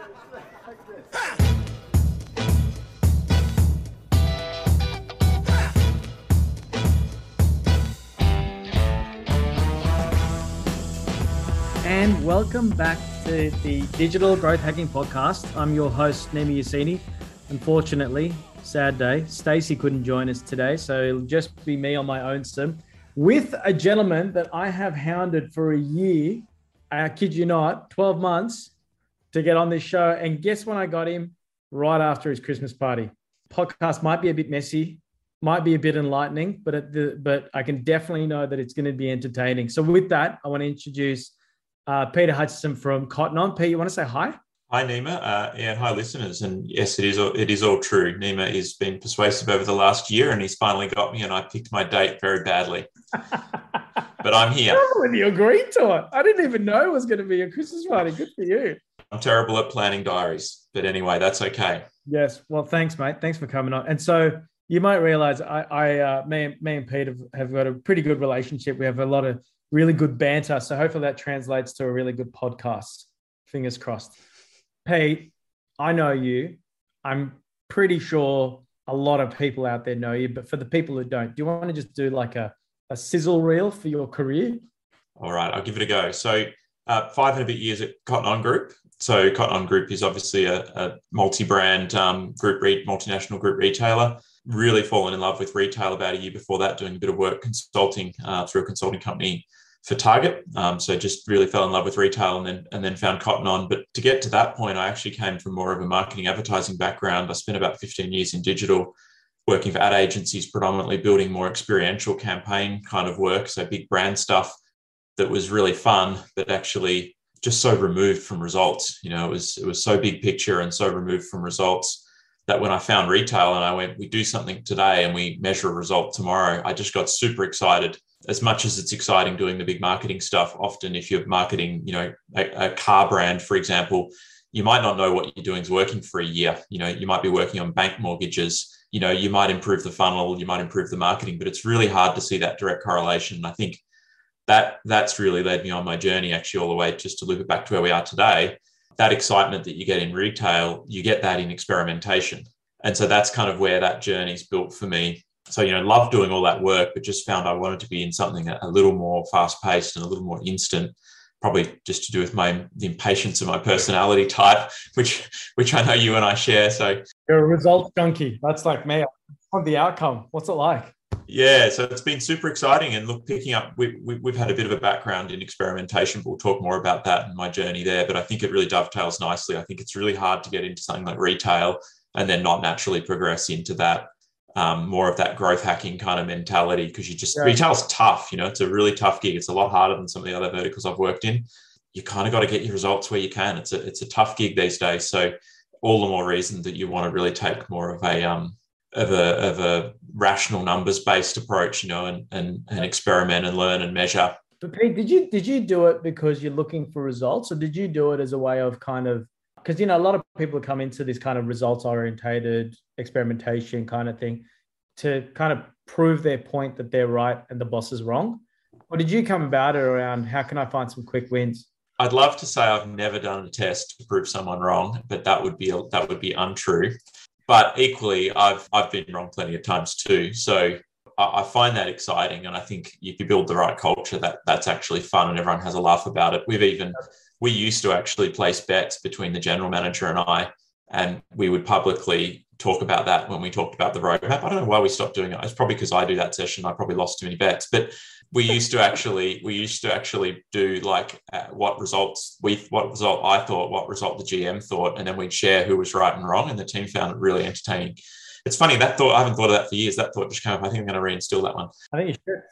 And welcome back to the Digital Growth Hacking Podcast. I'm your host, Nima Yassini. Unfortunately, sad day, Stacy couldn't join us today, so it'll just be me on my own sim with a gentleman that I have hounded for a year. I kid you not, 12 months to get on this show. And guess when I got him? Right after his Christmas party. Podcast might be a bit messy, might be a bit enlightening, but the, but I can definitely know that it's going to be entertaining. So with that, I want to introduce uh, Peter Hutchison from Cotton On. Pete, you want to say hi? Hi, Nima, uh, and hi, listeners. And yes, it is all, it is all true. Nima has been persuasive over the last year, and he's finally got me. And I picked my date very badly, but I'm here. Oh, when you agreed to it, I didn't even know it was going to be a Christmas party. Good for you. I'm terrible at planning diaries, but anyway, that's okay. Yes. Well, thanks, mate. Thanks for coming on. And so you might realize I, I uh, me, me and Pete have, have got a pretty good relationship. We have a lot of really good banter. So hopefully that translates to a really good podcast. Fingers crossed. Pete, I know you. I'm pretty sure a lot of people out there know you, but for the people who don't, do you want to just do like a, a sizzle reel for your career? All right, I'll give it a go. So, uh, five and a bit years at Cotton On Group. So, Cotton On Group is obviously a, a multi-brand um, group, re- multinational group retailer. Really fallen in love with retail about a year before that, doing a bit of work consulting uh, through a consulting company for Target. Um, so just really fell in love with retail and then and then found Cotton On. But to get to that point, I actually came from more of a marketing advertising background. I spent about 15 years in digital, working for ad agencies, predominantly building more experiential campaign kind of work. So big brand stuff that was really fun, but actually just so removed from results. You know, it was it was so big picture and so removed from results that when I found retail and I went, we do something today and we measure a result tomorrow, I just got super excited as much as it's exciting doing the big marketing stuff, often if you're marketing, you know, a, a, car brand, for example, you might not know what you're doing is working for a year. You know, you might be working on bank mortgages. You know, you might improve the funnel, you might improve the marketing, but it's really hard to see that direct correlation. And I think that that's really led me on my journey, actually, all the way just to loop it back to where we are today. That excitement that you get in retail, you get that in experimentation. And so that's kind of where that journey's built for me. So you know love doing all that work but just found i wanted to be in something a, little more fast paced and a little more instant probably just to do with my the impatience of my personality type which which i know you and i share. So you're a results junkie. That's like me. On the outcome. What's it like yeah so it's been super exciting and look picking up we, we, we've had a bit of a background in experimentation but we'll talk more about that and my journey there but i think it really dovetails nicely i think it's really hard to get into something like retail and then not naturally progress into that um, more of that growth hacking kind of mentality because you just yeah. retail's tough. You know, it's a really tough gig. It's a lot harder than some of the other verticals I've worked in. You kind of got to get your results where you can. It's a it's a tough gig these days. So all the more reason that you want to really take more of a um, of a of a rational numbers based approach. You know, and and and experiment and learn and measure. But Pete, did you did you do it because you're looking for results, or did you do it as a way of kind of because you know a lot of people come into this kind of results orientated experimentation kind of thing to kind of prove their point that they're right and the boss is wrong or did you come about it around how can i find some quick wins i'd love to say i've never done a test to prove someone wrong but that would be that would be untrue but equally i've i've been wrong plenty of times too so I find that exciting, and I think if you build the right culture, that that's actually fun, and everyone has a laugh about it. We've even we used to actually place bets between the general manager and I, and we would publicly talk about that when we talked about the roadmap. I don't know why we stopped doing it. It's probably because I do that session. I probably lost too many bets, but we used to actually we used to actually do like uh, what results we what result I thought, what result the GM thought, and then we'd share who was right and wrong. And the team found it really entertaining. It's funny that thought I haven't thought of that for years. That thought just came up. I think I'm going to reinstill that one. I think you should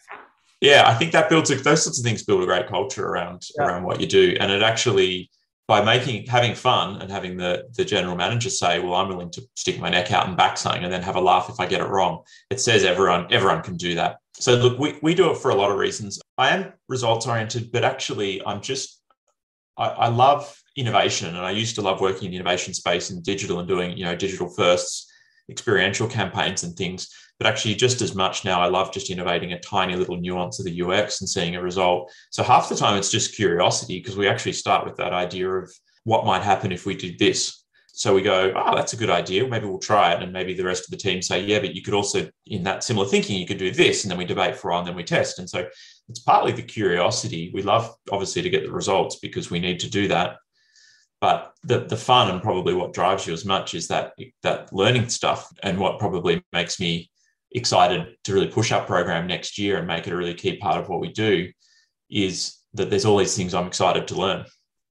yeah, I think that builds a, those sorts of things build a great culture around yeah. around what you do, and it actually by making having fun and having the the general manager say, "Well, I'm willing to stick my neck out and back something, and then have a laugh if I get it wrong." It says everyone everyone can do that. So look, we we do it for a lot of reasons. I am results oriented, but actually, I'm just I, I love innovation, and I used to love working in the innovation space and digital and doing you know digital firsts, experiential campaigns and things but actually just as much now i love just innovating a tiny little nuance of the ux and seeing a result so half the time it's just curiosity because we actually start with that idea of what might happen if we did this? So we go, oh, that's a good idea. Maybe we'll try it. And maybe the rest of the team say, yeah, but you could also, in that similar thinking, you could do this. And then we debate for a while and then we test. And so it's partly the curiosity. We love, obviously, to get the results because we need to do that. But the, the fun and probably what drives you as much is that that learning stuff and what probably makes me excited to really push our program next year and make it a really key part of what we do is that there's all these things I'm excited to learn.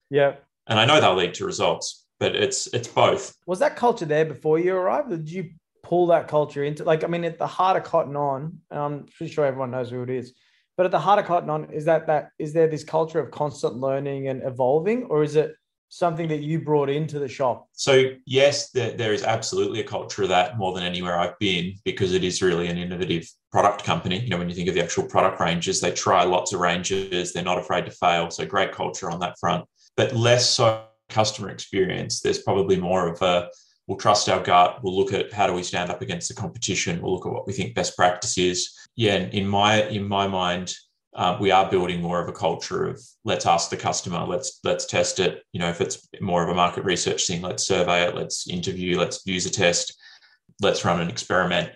Yeah. And I know they'll lead to results, but it's it's both. Was that culture there before you arrived? Or did you pull that culture into like I mean at the heart of Cotton On, and I'm pretty sure everyone knows who it is. But at the heart of Cotton On, is that that is there this culture of constant learning and evolving, or is it something that you brought into the shop? So yes, there, there is absolutely a culture of that more than anywhere I've been because it is really an innovative product company. You know, when you think of the actual product ranges, they try lots of ranges. They're not afraid to fail. So great culture on that front, but less so customer experience. There's probably more of a we'll trust our gut. We'll look at how do we stand up against the competition. We'll look at what we think best practice is. Yeah, in my in my mind, uh, we are building more of a culture of let's ask the customer, let's let's test it. You know, if it's more of a market research thing, let's survey it, let's interview, let's use a test, let's run an experiment,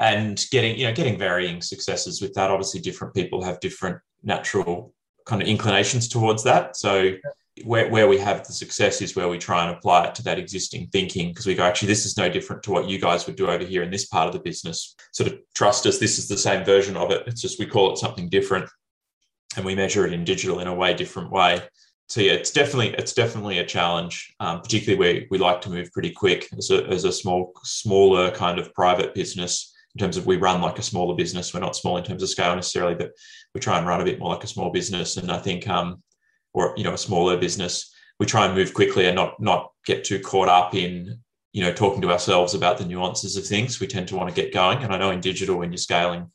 and getting you know getting varying successes with that. Obviously, different people have different natural kind of inclinations towards that. So where, where we have the success is where we try and apply it to that existing thinking because we go actually this is no different to what you guys would do over here in this part of the business. Sort of trust us this is the same version of it. It's just we call it something different and we measure it in digital in a way different way. So yeah it's definitely it's definitely a challenge um, particularly where we like to move pretty quick as a, as a small smaller kind of private business in terms of we run like a smaller business. We're not small in terms of scale necessarily but we try and run a bit more like a small business. And i think um, or you know a smaller business we try and move quickly and not not get too caught up in you know talking to ourselves about the nuances of things. We tend to want to get going. And i know in digital when you're scaling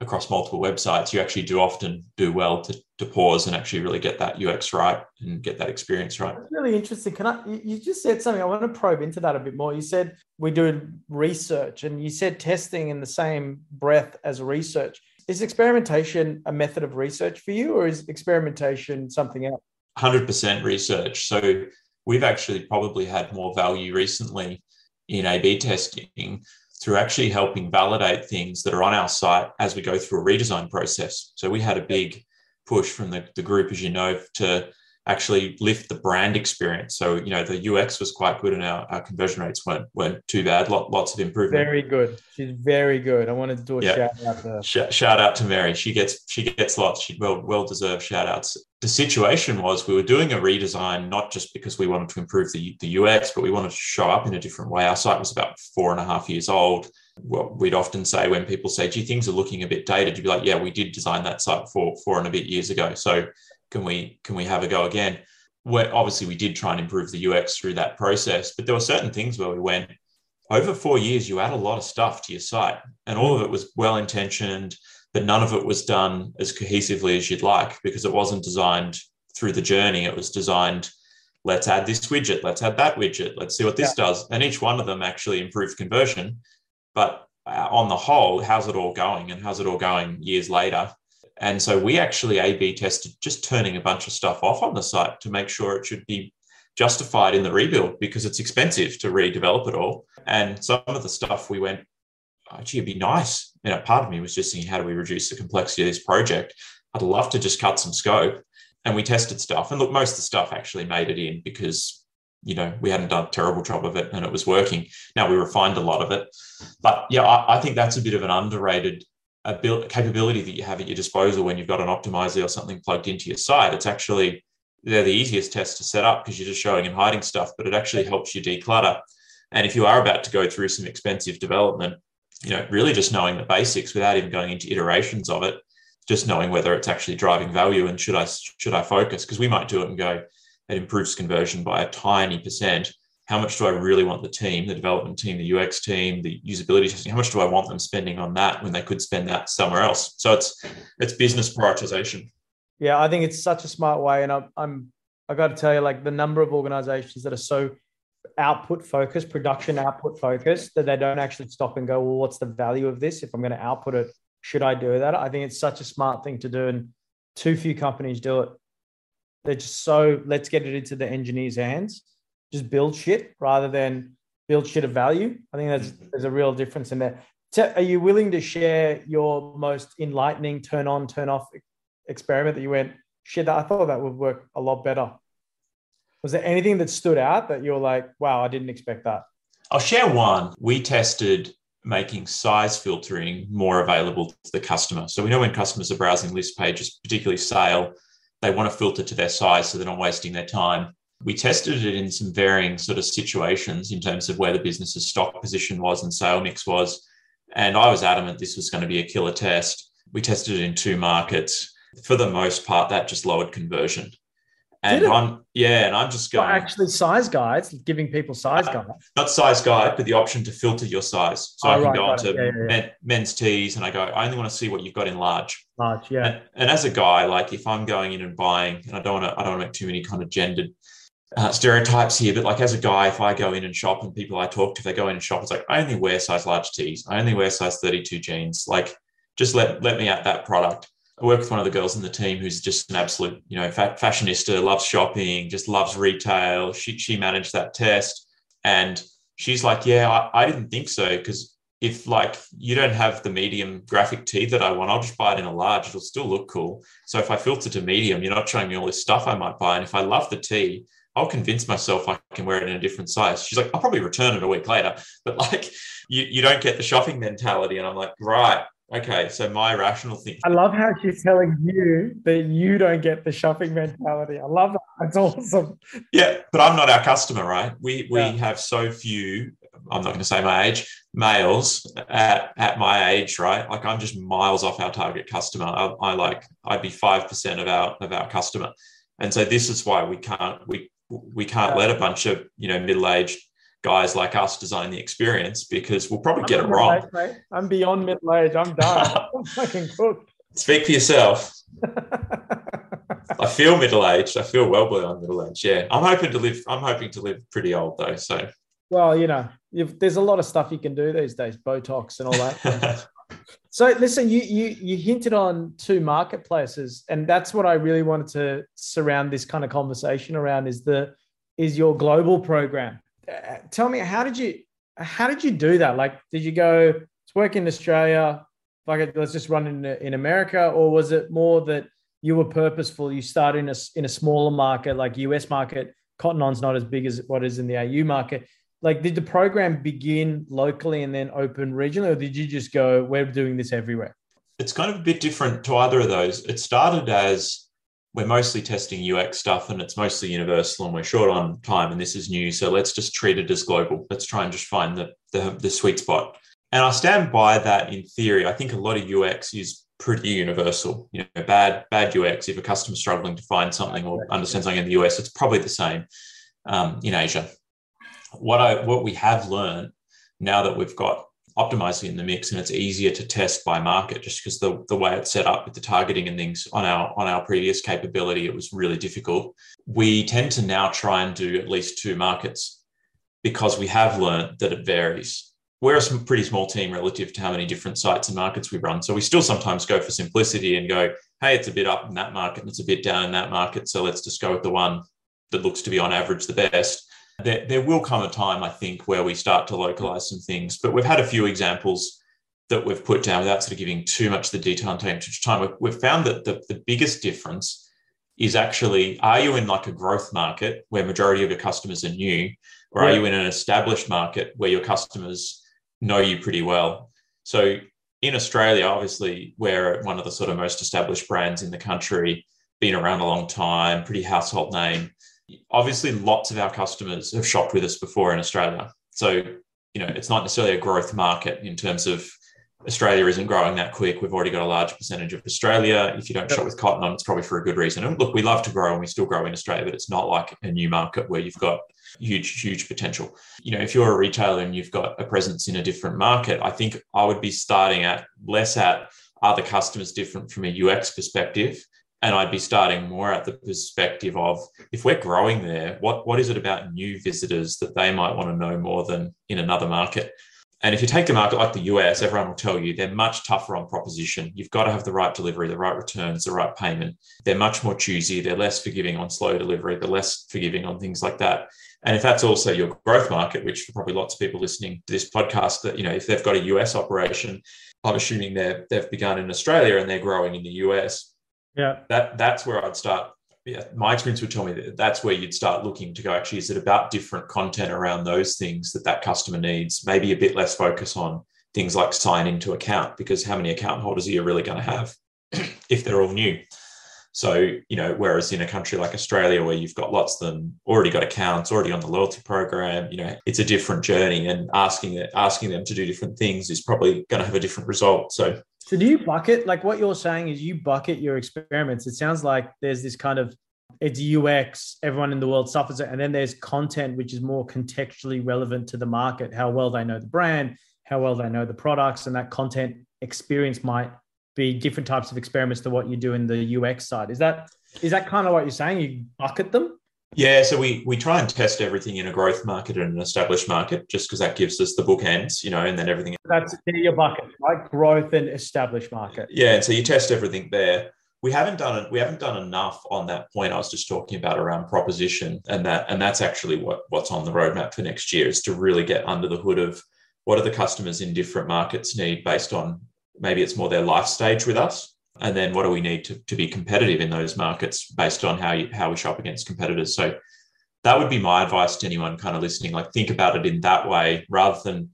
across multiple websites you actually do often do well to, to pause and actually really get that ux right and get that experience right. That's really interesting. Can i you just said something i want to probe into that a bit more. You said we do research and you said testing in the same breath as research is experimentation a method of research for you or is experimentation something else? 100% research. So we've actually probably had more value recently in a b testing through actually helping validate things that are on our site as we go through a redesign process. So we had a big push from the, the group as you know to actually lift the brand experience. So, you know, the UX was quite good and our, our conversion rates weren't, weren't too bad. lots of improvement. Very good. She's very good. I wanted to do a shout out to shout out to Mary. She gets, she gets lots. She well, well deserved shout outs. The situation was we were doing a redesign, not just because we wanted to improve the, the UX, but we wanted to show up in a different way. Our site was about four and a half years old. Well, we'd often say when people say, gee, things are looking a bit dated, you'd be like, yeah, we did design that site for four and a bit years ago. So can we can we have a go again? Where obviously we did try and improve the UX through that process, but there were certain things where we went over four years. You add a lot of stuff to your site, and all of it was well intentioned, but none of it was done as cohesively as you'd like because it wasn't designed through the journey. It was designed. Let's add this widget. Let's add that widget. Let's see what this yeah. does. And each one of them actually improved conversion, but uh, on the whole, how's it all going? And how's it all going years later? And so we actually A B tested just turning a bunch of stuff off on the site to make sure it should be justified in the rebuild because it's expensive to redevelop it all. And some of the stuff we went, oh, gee, it'd be nice. You know, part of me was just thinking, how do we reduce the complexity of this project? I'd love to just cut some scope. And we tested stuff. And look, most of the stuff actually made it in because, you know, we hadn't done a terrible job of it and it was working. Now we refined a lot of it. But yeah, I, I think that's a bit of an underrated a capability that you have at your disposal when you've got an optimizer or something plugged into your site. It's actually they're the easiest tests to set up because you're just showing and hiding stuff, but it actually helps you declutter. And if you are about to go through some expensive development, you know, really just knowing the basics without even going into iterations of it, just knowing whether it's actually driving value and should I should I focus? Because we might do it and go, it improves conversion by a tiny percent how much do I really want the team, the development team, the UX team, the usability testing, how much do I want them spending on that when they could spend that somewhere else? So it's it's business prioritization. Yeah, I think it's such a smart way. And I'm, I'm I got to tell you, like the number of organizations that are so output focused, production output focused, that they don't actually stop and go, well, what's the value of this? If I'm going to output it, should I do that? I think it's such a smart thing to do. And too few companies do it. they're just so let's get it into the engineers' hands, just build shit rather than build shit of value. I think that's mm-hmm. there's a real difference in there. Are you willing to share your most enlightening turn on, turn off experiment that you went, shit, I thought that would work a lot better? Was there anything that stood out that you're like, wow, I didn't expect that? I'll share one. We tested making size filtering more available to the customer. So we know when customers are browsing list pages, particularly sale, they want to filter to their size so they're not wasting their time. We tested it in some varying sort of situations in terms of where the business's stock position was and sale mix was. And I was adamant this was going to be a killer test. We tested it in two markets. For the most part, that just lowered conversion. And I'm yeah, and I'm just going well, actually size guides, giving people size uh, guides. Not size guide, but the option to filter your size. So oh, I can right, go onto yeah, yeah, men, men's tees and I go, I only want to see what you've got in large. Large, yeah. And, and, as a guy, like if I'm going in and buying, and I don't want to, I don't want to make too many kind of gendered uh, stereotypes here, but like as a guy, if I go in and shop and people I talk to, if they go in and shop, it's like I only wear size large tees. I only wear size 32 jeans. Like just let let me at that product. I work with one of the girls in the team who's just an absolute, you know, fashionista, loves shopping, just loves retail. She she managed that test, and she's like, yeah, I, I didn't think so because if like you don't have the medium graphic tee that I want, I'll just buy it in a large. It'll still look cool. So if I filter to medium, you're not showing me all this stuff I might buy, and if I love the tee, I'll convince myself I can wear it in a different size. She's like, I'll probably return it a week later, but like you, you don't get the shopping mentality. And I'm like, right, Okay, so my rational thing. I love how she's telling you that you don't get the shopping mentality. I love that. That's awesome. Yeah, but I'm not our customer, right? We we yeah. have so few. I'm not going to say my age. Males at, at my age, right? Like I'm just miles off our target customer. I, I like I'd be five percent of our of our customer, and so this is why we can't we we can't let a bunch of you know middle aged guys like us design the experience because we'll probably I'm get it wrong. Age, I'm beyond middle age. I'm done. I'm fucking cooked. Speak for yourself. I feel middle aged. I feel well beyond middle age. Yeah, I'm hoping to live. I'm hoping to live pretty old though. So, well, you know, there's a lot of stuff you can do these days, Botox and all that. so, listen, you you you hinted on two marketplaces, and that's what I really wanted to surround this kind of conversation around. Is the is your global program uh, tell me how did you how did you do that? Like, did you go to work in Australia? Like, let's just run in in America, or was it more that you were purposeful? You started in a in a smaller market, like US market. Cotton On's not as big as what is in the AU market. Like, did the program begin locally and then open regionally, or did you just go, we're doing this everywhere? It's kind of a bit different to either of those. It started as we're mostly testing UX stuff and it's mostly universal and we're short on time and this is new. So let's just treat it as global. Let's try and just find the, the, the sweet spot. And I stand by that in theory. I think a lot of UX is pretty universal. You know, bad bad UX. If a customer's struggling to find something or understand something in the US, it's probably the same um, in Asia. What I what we have learned now that we've got Optimizely in the mix and it's easier to test by market just because the, the way it's set up with the targeting and things on our on our previous capability it was really difficult. We tend to now try and do at least two markets because we have learned that it varies. We're a pretty small team relative to how many different sites and markets we run. So we still sometimes go for simplicity and go hey it's a bit up in that market and it's a bit down in that market so let's just go with the one that looks to be on average the best there, there will come a time, I think, where we start to localize some things. But we've had a few examples that we've put down without sort of giving too much the detail and too much time. We've, we've found that the, the biggest difference is actually are you in like a growth market where majority of your customers are new, or are you in an established market where your customers know you pretty well? So in Australia, obviously, we're one of the sort of most established brands in the country, been around a long time, pretty household name obviously lots of our customers have shopped with us before in Australia. So, you know, it's not necessarily a growth market in terms of Australia isn't growing that quick. We've already got a large percentage of Australia. If you don't shop with Cotton On, it's probably for a good reason. And look, we love to grow and we still grow in Australia, but it's not like a new market where you've got huge, huge potential. You know, if you're a retailer and you've got a presence in a different market, I think I would be starting at less at are the customers different from a UX perspective and I'd be starting more at the perspective of if we're growing there, what what is it about new visitors that they might want to know more than in another market? And if you take a market like the US, everyone will tell you they're much tougher on proposition. You've got to have the right delivery, the right returns, the right payment. They're much more choosy. They're less forgiving on slow delivery. They're less forgiving on things like that. And if that's also your growth market, which for probably lots of people listening to this podcast, that you know, if they've got a US operation, I'm assuming they're they've begun in Australia and they're growing in the US. Yeah, that that's where I'd start yeah, my experience would tell me that that's where you'd start looking to go. Actually, is it about different content around those things that that customer needs? Maybe a bit less focus on things like sign into account, because how many account holders are you really going to have if they're all new? So, you know, whereas in a country like Australia, where you've got lots of them already got accounts, already on the loyalty program, you know, it's a different journey, and asking asking them to do different things is probably going to have a different result. So, so do you bucket like what you're saying is you bucket your experiments? It sounds like there's this kind of it's UX, everyone in the world suffers it, and then there's content which is more contextually relevant to the market, how well they know the brand, how well they know the products, and that content experience might be different types of experiments to what you do in the UX side. Is that is that kind of what you're saying? You bucket them? Yeah, so we we try and test everything in a growth market and an established market, just because that gives us the bookends, you know, and then everything. That's your bucket, right? Growth and established market. Yeah, and so you test everything there. We haven't done it. We haven't done enough on that point. I was just talking about around proposition, and that and that's actually what what's on the roadmap for next year is to really get under the hood of what do the customers in different markets need based on maybe it's more their life stage with us and then what do we need to, to be competitive in those markets based on how you, how we shop against competitors? So that would be my advice to anyone kind of listening like think about it in that way rather than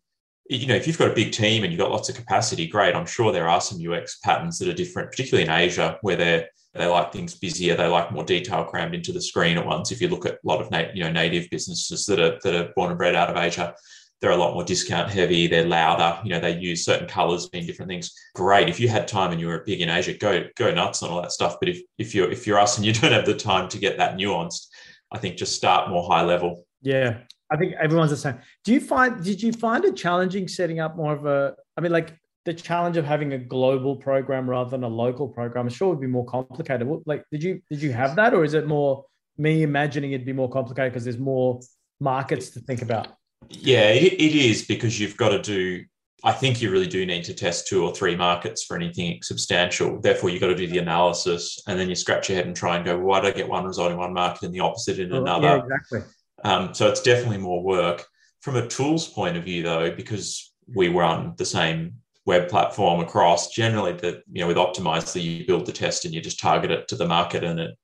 you know if you've got a big team and you've got lots of capacity great. I'm sure there are some ux patterns that are different particularly in asia where they're they like things busier they like more detail crammed into the screen at once. If you look at a lot of you know native businesses that are that are born and bred out of asia they're a lot more discount heavy. They're louder. You know, they use certain colors mean different things. Great. If you had time and you were big in Asia, go go nuts on all that stuff. But if if you're if you're us and you don't have the time to get that nuanced, I think just start more high level. Yeah. I think everyone's the same. Do you find did you find it challenging setting up more of a I mean like the challenge of having a global program rather than a local program I'm sure would be more complicated. What, Like did you did you have that or is it more me imagining it'd be more complicated because there's more markets to think about? Yeah, it, it is because you've got to do. I think you really do need to test two or three markets for anything substantial. Therefore, you've got to do the analysis, and then you scratch your head and try and go, why did I get one result in one market and the opposite in another? Yeah, exactly. Um, so it's definitely more work. From a tools point of view, though, because we run the same web platform across, generally that you know with Optimizely, you build the test and you just target it to the market, and it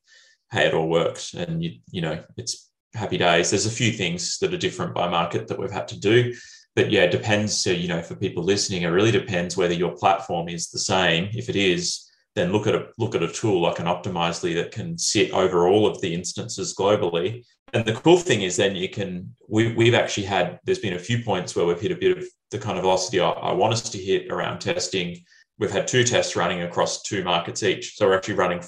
hey, it all works, and you you know it's happy days. There's a few things that are different by market that we've had to do. But yeah, it depends. So, you know, for people listening, it really depends whether your platform is the same. If it is, then look at a look at a tool like an Optimizely that can sit over all of the instances globally. And the cool thing is then you can we we've actually had there's been a few points where we've hit a bit of the kind of velocity I, I want us to hit around testing. We've had two tests running across two markets each. So we're actually running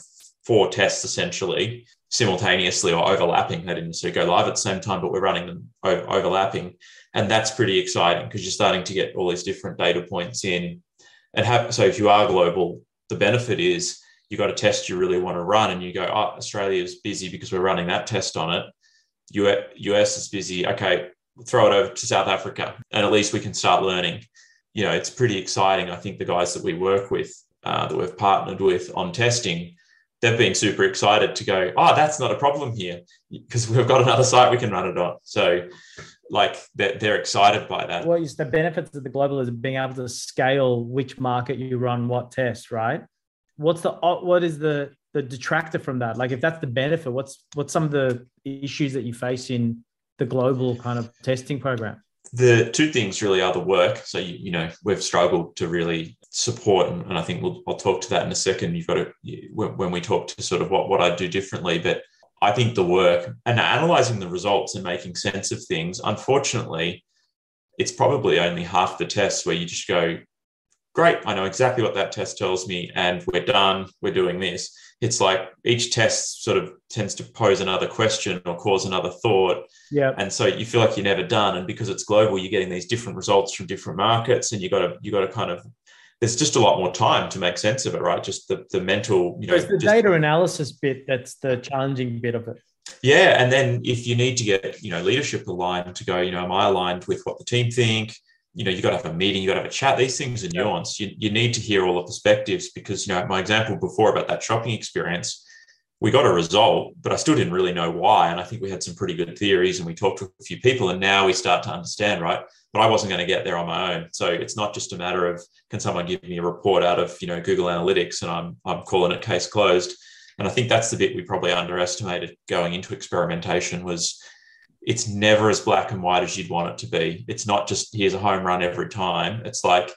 four tests essentially simultaneously or overlapping. They didn't necessarily go live at the same time, but we're running them overlapping. And that's pretty exciting because you're starting to get all these different data points in. And have so if you are global, the benefit is you got a test you really want to run and you go, oh, Australia is busy because we're running that test on it. US is busy. Okay, throw it over to South Africa. And at least we can start learning. You know, it's pretty exciting. I think the guys that we work with, uh, that we've partnered with on testing, they've been super excited to go, oh, that's not a problem here because we've got another site we can run it on. So, like, they're, they're excited by that. Well, the benefits of the global is being able to scale which market you run what test, right? What's the what is the the detractor from that? Like, if that's the benefit, what's what's some of the issues that you face in the global kind of testing program? The two things really are the work. So, you, you know, we've struggled to really support, and, and I think we'll, I'll talk to that in a second. You've got to, when, when we talk to sort of what, what I do differently, but I think the work and analyzing the results and making sense of things, unfortunately, it's probably only half the tests where you just go, great, I know exactly what that test tells me, and we're done, we're doing this. It's like each test sort of tends to pose another question or cause another thought. Yeah. And so you feel like you're never done. And because it's global, you're getting these different results from different markets, and you got to you got to kind of there's just a lot more time to make sense of it, right? Just the the mental, you know, it's the just, data analysis bit that's the challenging bit of it. Yeah, and then if you need to get you know leadership aligned to go, you know, am I aligned with what the team think? You know, you got to have a meeting, you've got to have a chat. These things are nuanced. You, you need to hear all the perspectives because, you know, my example before about that shopping experience, we got a result, but I still didn't really know why. And I think we had some pretty good theories and we talked to a few people and now we start to understand, right? But I wasn't going to get there on my own. So it's not just a matter of can someone give me a report out of, you know, Google Analytics and I'm I'm calling it case closed. And I think that's the bit we probably underestimated going into experimentation was it's never as black and white as you'd want it to be. It's not just here's a home run every time. It's like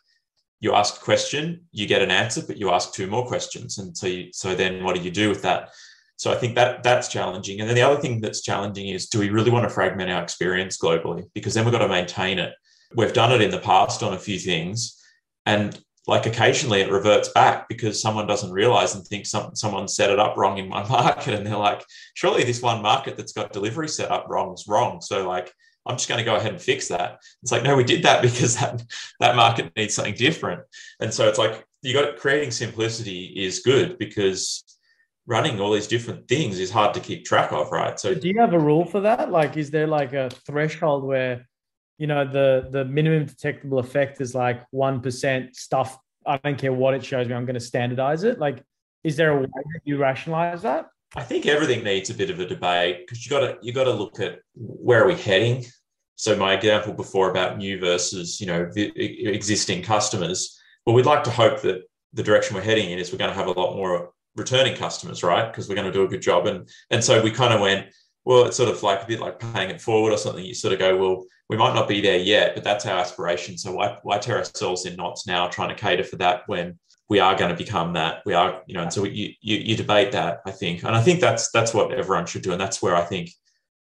you ask a question, you get an answer, but you ask two more questions. And so you, so then what do you do with that? So I think that that's challenging. And then the other thing that's challenging is do we really want to fragment our experience globally? Because then we've got to maintain it. We've done it in the past on a few things. And like occasionally it reverts back because someone doesn't realize and thinks some, someone set it up wrong in one market. And they're like, surely this one market that's got delivery set up wrong is wrong. So like I'm just going to go ahead and fix that. It's like, no, we did that because that, that market needs something different. And so it's like you got creating simplicity is good because running all these different things is hard to keep track of, right? So do you have a rule for that? Like, is there like a threshold where, you know, the the minimum detectable effect is like one percent stuff. I don't care what it shows me. I'm going to standardize it. Like, is there a way that you rationalize that? I think everything needs a bit of a debate because you got to you got to look at where are we heading. So my example before about new versus you know the existing customers. Well, we'd like to hope that the direction we're heading in is we're going to have a lot more returning customers, right? Because we're going to do a good job. And and so we kind of went, well, it's sort of like a bit like paying it forward or something. You sort of go, well, we might not be there yet, but that's our aspiration. So why why tear ourselves in knots now, trying to cater for that when we are going to become that? We are, you know. And so you you, you debate that, I think, and I think that's that's what everyone should do, and that's where I think.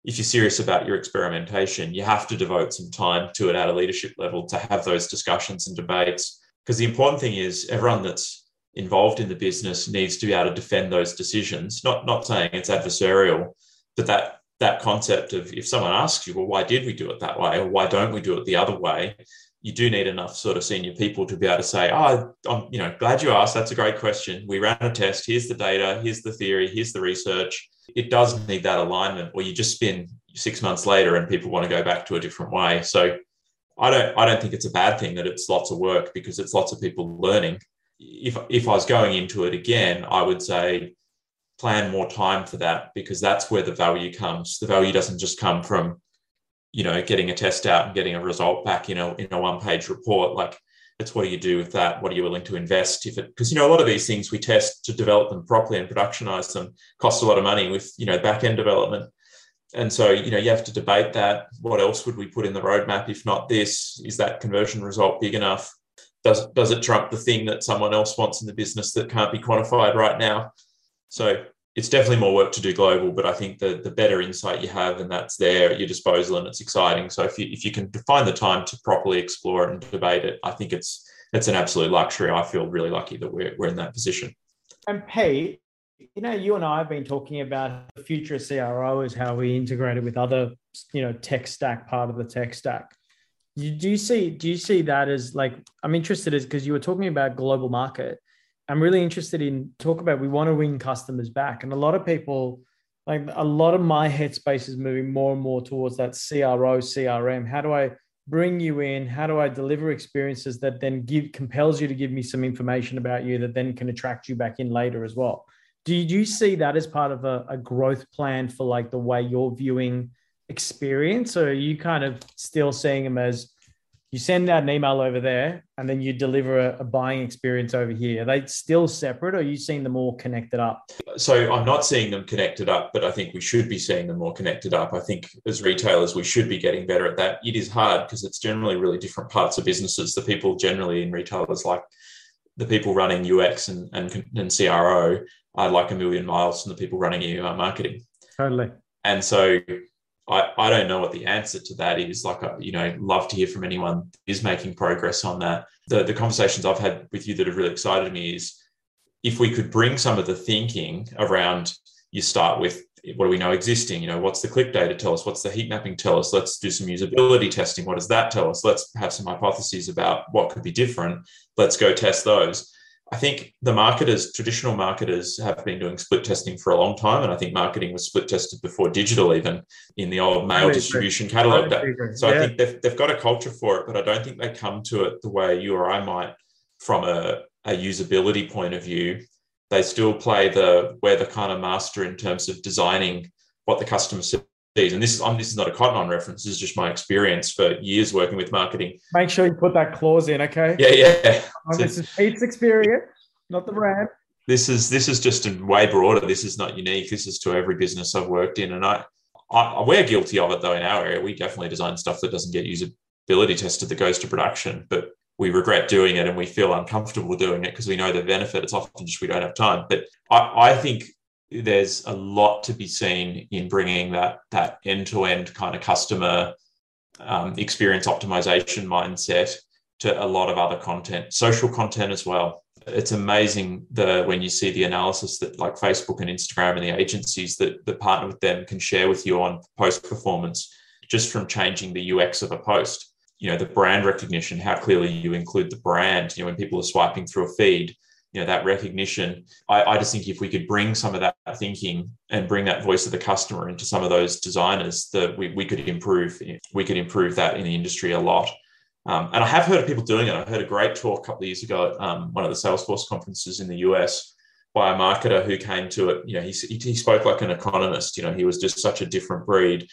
If you're serious about your experimentation, you have to devote some time to it at a leadership level to have those discussions and debates. Because the important thing is everyone that's involved in the business needs to be able to defend those decisions. Not not saying it's adversarial, but that that concept of if someone asks you, well, why did we do it that way, or why don't we do it the other way? You do need enough sort of senior people to be able to say, oh, I'm you know glad you asked. That's a great question. We ran a test. Here's the data. Here's the theory. Here's the research. It does need that alignment, or you just spin six months later and people want to go back to a different way. So I don't I don't think it's a bad thing that it's lots of work because it's lots of people learning if if I was going into it again, I would say plan more time for that because that's where the value comes. The value doesn't just come from, you know, getting a test out and getting a result back in a in a one page report. Like it's what do you do with that? What are you willing to invest? If it because you know a lot of these things we test to develop them properly and productionize them cost a lot of money with you know back end development. And so, you know, you have to debate that. What else would we put in the roadmap if not this? Is that conversion result big enough? does does it trump the thing that someone else wants in the business that can't be quantified right now? So it's definitely more work to do global, but I think the the better insight you have and that's there at your disposal and it's exciting. So if you if you can find the time to properly explore it and debate it, I think it's it's an absolute luxury. I feel really lucky that we're we're in that position. And Pete, you know, you and I have been talking about the future of CRO is how we integrate it with other, you know, tech stack part of the tech stack do you see do you see that as like i'm interested is because you were talking about global market i'm really interested in talk about we want to win customers back. And a lot of people like a lot of my headspace is moving more and more towards that cro crm how do i bring you in? How do i deliver experiences that then give compels you to give me some information about you that then can attract you back in later as well? Do you see that as part of a, a growth plan for like the way you're viewing experience? Or are you kind of still seeing them as you send out an email over there and then you deliver a, a, buying experience over here. Are they still separate or are you seeing them all connected up? So i'm not seeing them connected up but i think we should be seeing them more connected up. I think as retailers we should be getting better at that. It is hard because it's generally really different parts of businesses. The people generally in retailers like the people running ux and, and, and cro are like a million miles from the people running email marketing. Totally. And so I, I don't know what the answer to that is. Like, I, you know, love to hear from anyone is making progress on that. The, the conversations I've had with you that have really excited me is if we could bring some of the thinking around you start with what do we know existing? You know, what's the click data tell us? What's the heat mapping tell us? Let's do some usability testing. What does that tell us? Let's have some hypotheses about what could be different. Let's go test those. I think the marketers, traditional marketers, have been doing split testing for a long time, and I think marketing was split tested before digital, even in the old mail distribution catalog. So yeah. I think they've, they've got a culture for it, but I don't think they come to it the way you or I might from a, a usability point of view. They still play the we're the kind of master in terms of designing what the customer and this is um, this is not a cotton on reference. This is just my experience for years working with marketing. Make sure you put that clause in, okay? Yeah, yeah. Um, this is Pete's experience, not the brand. This is this is just a way broader. This is not unique. This is to every business I've worked in, and I, I we're guilty of it though in our area. We definitely design stuff that doesn't get usability tested that goes to production, but we regret doing it and we feel uncomfortable doing it because we know the benefit. It's often just we don't have time. But I, I think there's a lot to be seen in bringing that that end-to-end kind of customer um, experience optimization mindset to a lot of other content social content as well. It's amazing the when you see the analysis that like facebook and instagram and the agencies that, that partner with them can share with you on post performance just from changing the ux of a post. You know the brand recognition how clearly you include the brand. You know when people are swiping through a feed you know that recognition. I, I, just think if we could bring some of that thinking and bring that voice of the customer into some of those designers that we, we could improve we could improve that in the industry a lot. Um, and i have heard of people doing it. I heard a great talk a couple of years ago at um, one of the salesforce conferences in the us by a marketer who came to it. You know he, he spoke like an economist. You know he was just such a different breed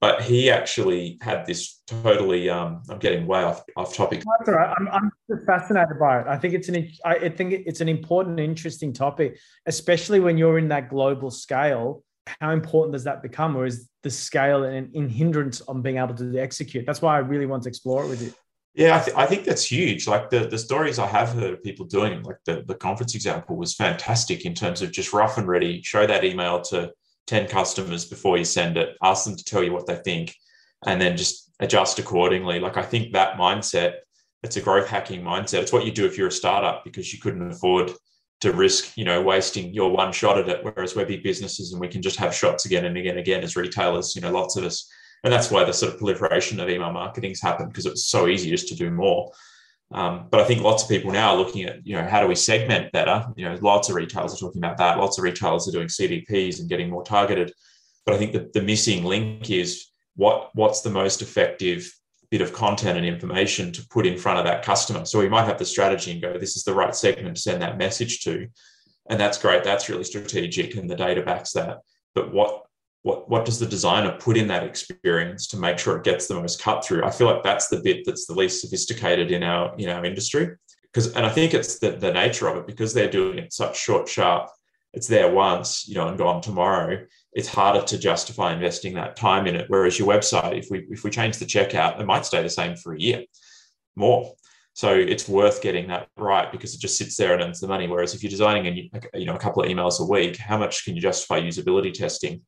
but he actually had this totally um, i'm getting way off, off topic. That's all right. I'm, I'm just fascinated by it. I think it's an i think it's an important interesting topic especially when you're in that global scale. How important does that become or is the scale an in hindrance on being able to execute? That's why i really want to explore it with you. Yeah, I, th- I, think that's huge. Like the, the stories I have heard of people doing, like the, the conference example was fantastic in terms of just rough and ready, show that email to 10 customers before you send it, ask them to tell you what they think, and then just adjust accordingly. Like I think that mindset, it's a growth hacking mindset. It's what you do if you're a startup because you couldn't afford to risk, you know, wasting your one shot at it. Whereas we're big businesses and we can just have shots again and again and again as retailers, you know, lots of us. And that's why the sort of proliferation of email marketing's happened because it's so easy just to do more. Um, but I think lots of people now are looking at, you know, how do we segment better? You know, lots of retailers are talking about that. Lots of retailers are doing CDPs and getting more targeted. But I think that the missing link is what what's the most effective bit of content and information to put in front of that customer. So we might have the strategy and go, this is the right segment to send that message to. And that's great. That's really strategic and the data backs that. But what what what does the designer put in that experience to make sure it gets the most cut through? I feel like that's the bit that's the least sophisticated in our in our industry. Because and i think it's the, the nature of it because they're doing it such short sharp it's there once you know and gone tomorrow it's harder to justify investing that time in it. Whereas your website if we if we change the checkout it might stay the same for a year more. So it's worth getting that right because it just sits there and earns the money. Whereas if you're designing a, you know a couple of emails a week how much can you justify usability testing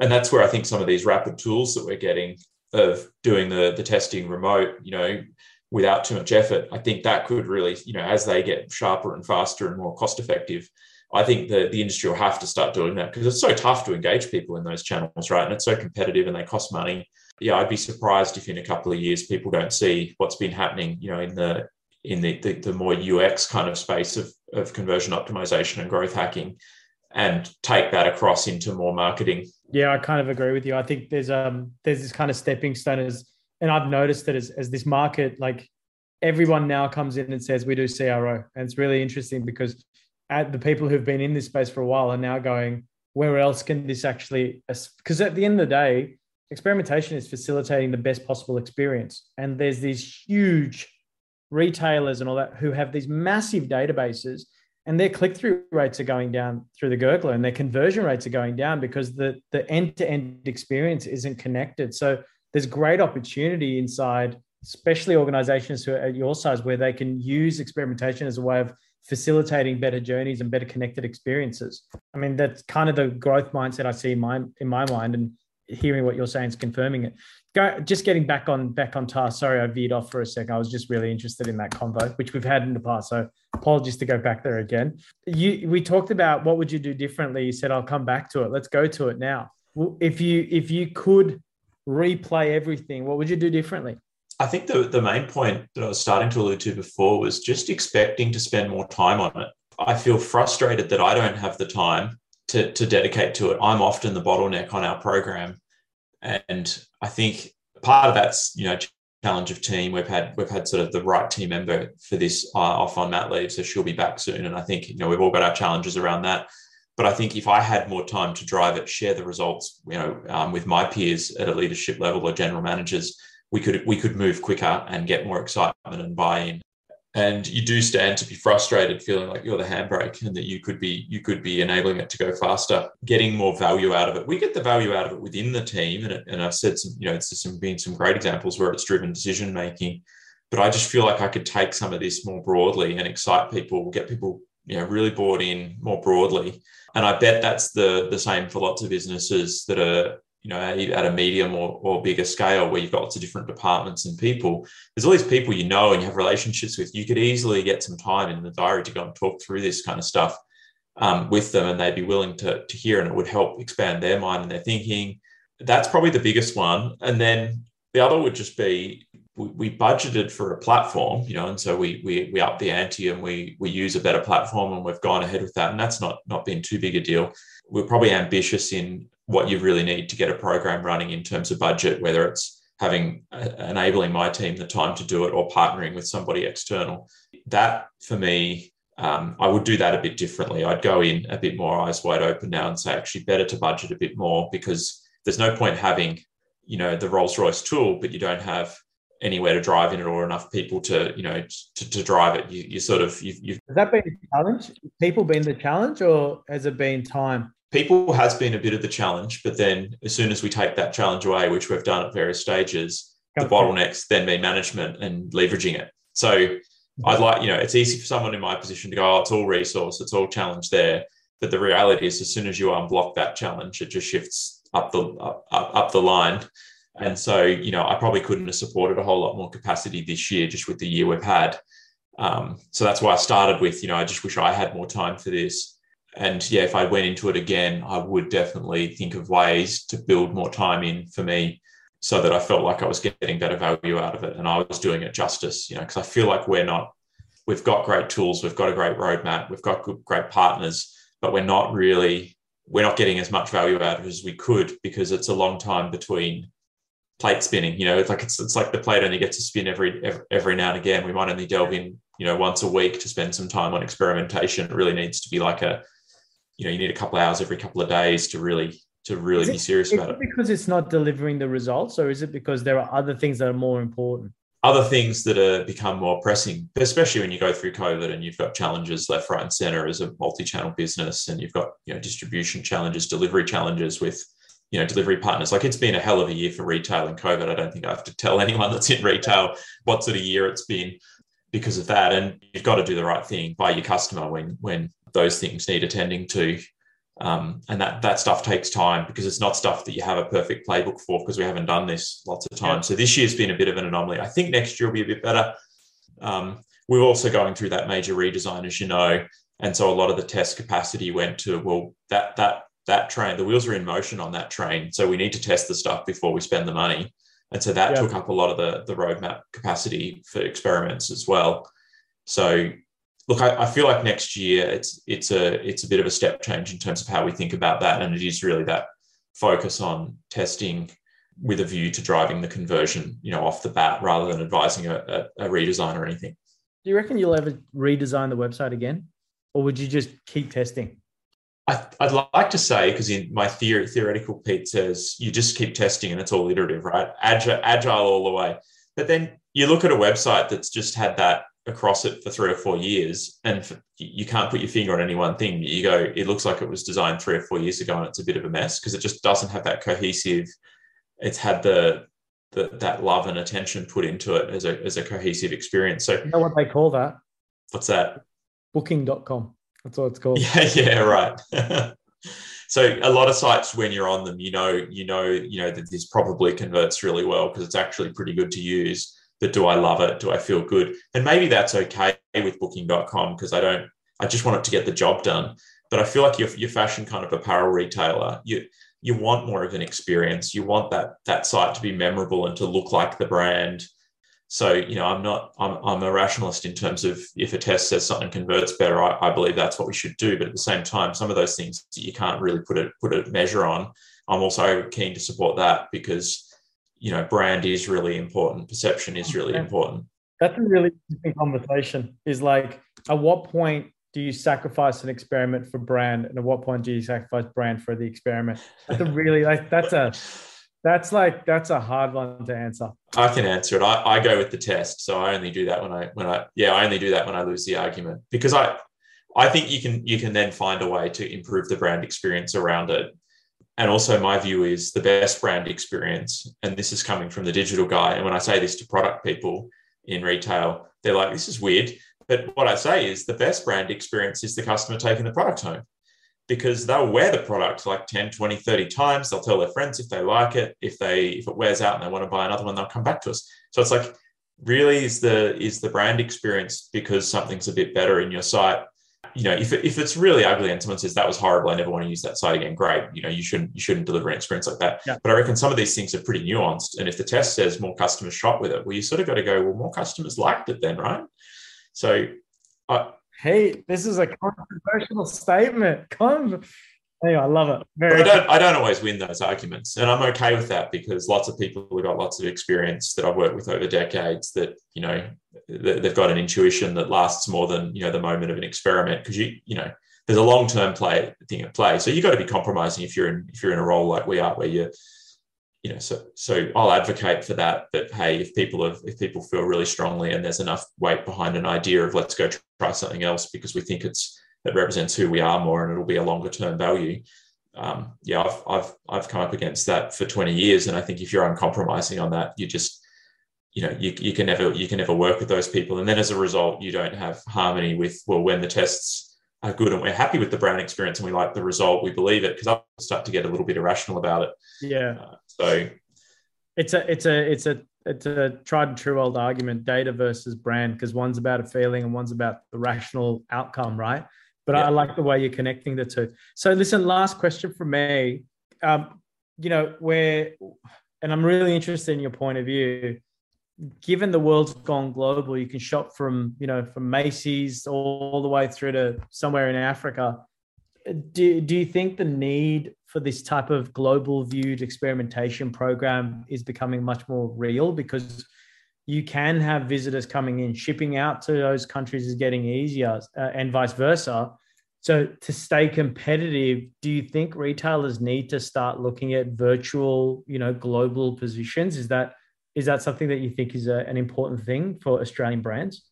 and that's where I think some of these rapid tools that we're getting of doing the the testing remote, you know, without too much effort, I think that could really, you know, as they get sharper and faster and more cost effective, I think the, the industry will have to start doing that because it's so tough to engage people in those channels, right? And it's so competitive and they cost money. Yeah, I'd be surprised if in a couple of years people don't see what's been happening, you know, in the in the, the, the more UX kind of space of, of conversion optimization and growth hacking and take that across into more marketing yeah, I kind of agree with you. I think there's um there's this kind of stepping stone as and I've noticed that as, as this market, like everyone now comes in and says we do CRO. And it's really interesting because at the people who've been in this space for a while are now going, where else can this actually because at the end of the day, experimentation is facilitating the best possible experience. And there's these huge retailers and all that who have these massive databases and their click-through rates are going down through the gurgler and their conversion rates are going down because the, the end-to-end experience isn't connected. So there's great opportunity inside especially organizations who are at your size where they can use experimentation as a way of facilitating better journeys and better connected experiences. I mean that's kind of the growth mindset i see in my in my mind and hearing what you're saying is confirming it go, just getting back on back on task. Sorry, I veered off for a second. I was just really interested in that convo, which we've had in the past. So apologies to go back there again. You we talked about what would you do differently. You said I'll come back to it. Let's go to it now. If you if you could replay everything, what would you do differently? I think the, the main point that I was starting to allude to before was just expecting to spend more time on it. I feel frustrated that I don't have the time to, to dedicate to it. I'm often the bottleneck on our program. And I think part of that's, you know, challenge of team. We've had we've had sort of the right team member for this uh, off on mat leave, so she'll be back soon. And I think you know we've all got our challenges around that. But I think if I had more time to drive it, share the results, you know, um, with my peers at a leadership level or general managers, we could we could move quicker and get more excitement and buy-in and you do stand to be frustrated feeling like you're the handbrake and that you could be you could be enabling it to go faster getting more value out of it. We get the value out of it within the team and, it, and i've said some you know it's some been some great examples where it's driven decision making but i just feel like i could take some of this more broadly and excite people get people you know really bought in more broadly. And i bet that's the the same for lots of businesses that are you know, at a medium or, or bigger scale where you've got lots of different departments and people, there's all these people you know and you have relationships with. You could easily get some time in the diary to go and talk through this kind of stuff um, with them, and they'd be willing to, to hear, and it would help expand their mind and their thinking. That's probably the biggest one. And then the other would just be we, we budgeted for a platform, you know, and so we we we up the ante and we we use a better platform, and we've gone ahead with that, and that's not not been too big a deal. We're probably ambitious in what you really need to get a program running in terms of budget, whether it's having uh, enabling my team the time to do it or partnering with somebody external. That for me, um, I would do that a bit differently. I'd go in a bit more eyes wide open now and say, actually, better to budget a bit more because there's no point having, you know, the Rolls Royce tool, but you don't have anywhere to drive in it or enough people to, you know, to, to drive it. You, you sort of, you've, you've. Has that been a challenge? People been the challenge or has it been time? People has been a bit of the challenge, but then as soon as we take that challenge away, which we've done at various stages, the bottlenecks then be management and leveraging it. So I'd like, you know, it's easy for someone in my position to go, oh, it's all resource, it's all challenge there. But the reality is, as soon as you unblock that challenge, it just shifts up the up, up the line. And so, you know, I probably couldn't have supported a whole lot more capacity this year just with the year we've had. Um, so that's why I started with, you know, I just wish I had more time for this and yeah, if I went into it again, I would definitely think of ways to build more time in for me so that I felt like I was getting better value out of it and I was doing it justice, you know, because I feel like we're not, we've got great tools, we've got a great roadmap, we've got good, great partners, but we're not really, we're not getting as much value out of it as we could because it's a long time between plate spinning. You know, it's like it's, it's like the plate only gets to spin every, every every now and again. We might only delve in, you know, once a week to spend some time on experimentation. It really needs to be like a you know you need a couple of hours every couple of days to really to really be serious about it, because it's not delivering the results or is it because there are other things that are more important? Other things that are become more pressing especially when you go through covid and you've got challenges left right and center as a multi-channel business and you've got you know distribution challenges delivery challenges with you know delivery partners. Like it's been a hell of a year for retail and covid. I don't think i have to tell anyone that's in retail what sort of year it's been because of that. And you've got to do the right thing by your customer when when those things need attending to. Um, and that that stuff takes time because it's not stuff that you have a perfect playbook for because we haven't done this lots of times. Yeah. So this year's been a bit of an anomaly. I think next year will be a bit better. Um, we're also going through that major redesign, as you know, and so a lot of the test capacity went to well that that that train. The wheels are in motion on that train, so we need to test the stuff before we spend the money, and so that yeah. took up a lot of the the roadmap capacity for experiments as well. So look, I, I, feel like next year it's it's a it's a bit of a step change in terms of how we think about that, and it is really that focus on testing with a view to driving the conversion, you know, off the bat rather than advising a, a, a redesign or anything. Do you reckon you'll ever redesign the website again, or would you just keep testing? I, would like to say because in my theory, theoretical Pete says you just keep testing and it's all iterative, right? Agile, agile all the way. But then you look at a website that's just had that across it for three or four years and you can't put your finger on any one thing. You go it looks like it was designed three or four years ago and it's a bit of a mess because it just doesn't have that cohesive it's had the, the that love and attention put into it as a as a cohesive experience. So you know what they call that? What's that? Booking.com that's what it's called. Yeah yeah right. So a lot of sites when you're on them you know you know you know that this probably converts really well because it's actually pretty good to use but do I love it? Do I feel good? And maybe that's okay with booking.com because I don't, I just want it to get the job done. But I feel like you're, you're fashion kind of apparel retailer. You, you want more of an experience. You want that, that site to be memorable and to look like the brand. So, you know, I'm not, I'm, I'm a rationalist in terms of if a test says something converts better, I, I believe that's what we should do. But at the same time, some of those things that you can't really put a, put a measure on. I'm also keen to support that because, you know, brand is really important. Perception is really important. That's a really interesting conversation is like, at what point do you sacrifice an experiment for brand and at what point do you sacrifice brand for the experiment that's a really like that's a that's like that's a hard one to answer i can answer it I, I go with the test so i only do that when i when i yeah i only do that when i lose the argument because i i think you can you can then find a way to improve the brand experience around it and also my view is the best brand experience and this is coming from the digital guy and when i say this to product people in retail they're like this is weird but what I say is the best brand experience is the customer taking the product home because they'll wear the product like 10, 20, 30 times. They'll tell their friends if they like it. If they if it wears out and they want to buy another one, they'll come back to us. So it's like really is the is the brand experience because something's a bit better in your site. You know, if, if it's really ugly and someone says that was horrible, I never want to use that site again. Great, you know, you shouldn't you shouldn't deliver an experience like that. Yeah. But I reckon some of these things are pretty nuanced. And if the test says more customers shop with it, well, you sort of got to go, well, more customers liked it then, right? So, I, hey, this is a controversial statement. Con- hey, I love it. Very I don't, I don't always win those arguments, and I'm okay with that because lots of people have got lots of experience that I've worked with over decades. That you know, they've got an intuition that lasts more than you know the moment of an experiment because you you know there's a long term play thing at play. So you've got to be compromising if you're in if you're in a role like we are, where you're you know, so so I'll advocate for that. But hey, if people have if people feel really strongly and there's enough weight behind an idea of let's go try something else because we think it's it represents who we are more and it'll be a longer term value. Um, yeah, I've I've I've come up against that for 20 years, and I think if you're uncompromising on that, you just you know you, you can never you can never work with those people, and then as a result, you don't have harmony with well when the tests are good and we're happy with the brand experience and we like the result, we believe it because I start to get a little bit irrational about it. Yeah. Uh, so it's a it's a it's a it's a tried and true old argument data versus brand because one's about a feeling and one's about the rational outcome right but yeah. i like the way you're connecting the two. So listen last question from me. Um, you know where and i'm really interested in your point of view. Given the world's gone global you can shop from you know from macy's all the way through to somewhere in africa. Do, do you think the need for this type of global viewed experimentation program is becoming much more real because you can have visitors coming in. Shipping out to those countries is getting easier uh, and vice versa. So to stay competitive do you think retailers need to start looking at virtual you know global positions? Is that is that something that you think is a, an important thing for australian brands?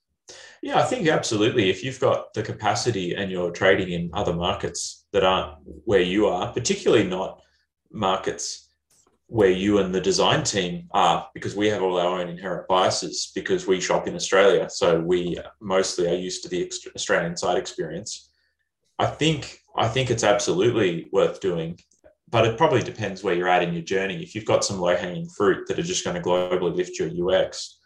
Yeah, I think absolutely. If you've got the capacity and you're trading in other markets that aren't where you are, particularly not markets where you and the design team are, because we have all our own inherent biases because we shop in Australia. So we mostly are used to the Australian side experience. I think I think it's absolutely worth doing, but it probably depends where you're at in your journey. If you've got some low hanging fruit that are just going to globally lift your UX,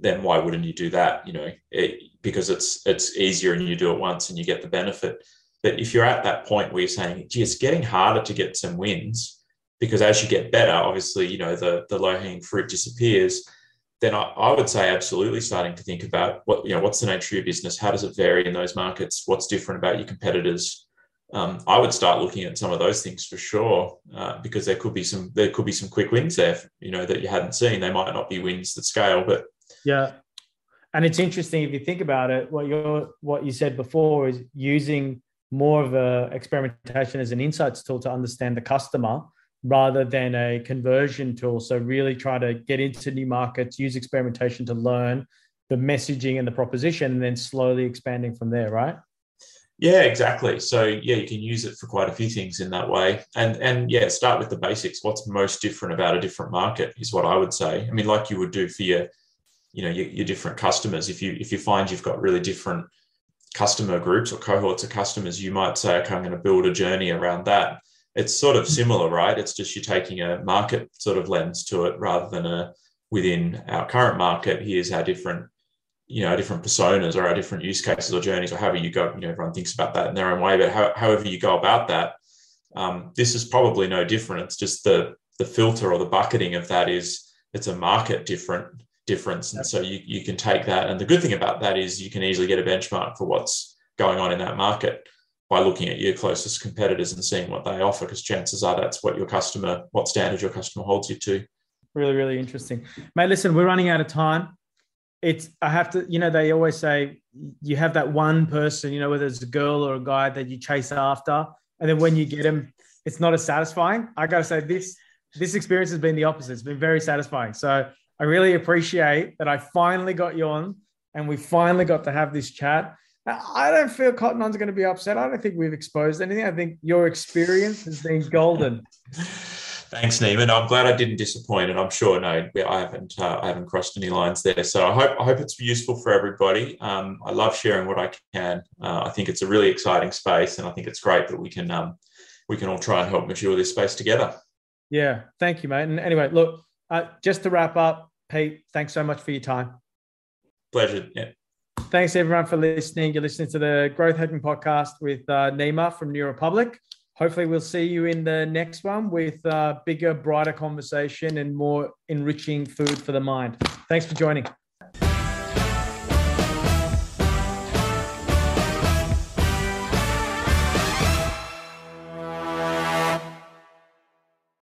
then why wouldn't you do that? You know, it, because it's it's easier and you do it once and you get the benefit. But if you're at that point where you're saying, gee, it's getting harder to get some wins, because as you get better, obviously, you know, the the low hanging fruit disappears. Then I, I would say absolutely starting to think about what you know, what's the nature of your business? How does it vary in those markets? What's different about your competitors? Um, I would start looking at some of those things for sure, uh, because there could be some there could be some quick wins there, you know, that you hadn't seen. They might not be wins that scale, but yeah. And it's interesting if you think about it, what you what you said before is using more of a experimentation as an insights tool to understand the customer rather than a conversion tool. So really try to get into new markets, use experimentation to learn the messaging and the proposition, and then slowly expanding from there, right? Yeah, exactly. So yeah, you can use it for quite a few things in that way. And and yeah, start with the basics. What's most different about a different market is what I would say. I mean, like you would do for your you know your, your different customers if you if you find you've got really different customer groups or cohorts of customers you might say okay i'm going to build a journey around that it's sort of similar right? It's just you're taking a market sort of lens to it rather than a within our current market here's our different you know different personas or our different use cases or journeys or however you go you know everyone thinks about that in their own way but how, however you go about that um, this is probably no different. It's just the the filter or the bucketing of that is it's a market different difference. And so you, you can take that. And the good thing about that is you can easily get a benchmark for what's going on in that market by looking at your closest competitors and seeing what they offer, because chances are that's what your customer, what standard your customer holds you to. Really, really interesting. Mate, listen, we're running out of time. It's, I have to, you know, they always say you have that one person, you know, whether it's a girl or a guy that you chase after. And then when you get them, it's not as satisfying. I got to say, this, this experience has been the opposite. It's been very satisfying. So I really appreciate that I finally got you on and we finally got to have this chat. I don't feel Cotton On's going to be upset. I don't think we've exposed anything. I think your experience has been golden. Thanks, Nima. I'm glad I didn't disappoint, and I'm sure no, I haven't. Uh, I haven't crossed any lines there. So I hope I hope it's useful for everybody. Um, I love sharing what I can. Uh, I think it's a really exciting space, and I think it's great that we can um, we can all try and help mature this space together. Yeah, thank you, mate. And anyway, look, uh, just to wrap up, Pete, thanks so much for your time. Pleasure. Yeah. Thanks everyone for listening. You're listening to the Growth Hacking Podcast with uh, Nima from New Republique. Hopefully, we'll see you in the next one with uh, bigger, brighter conversation and more enriching food for the mind. Thanks for joining.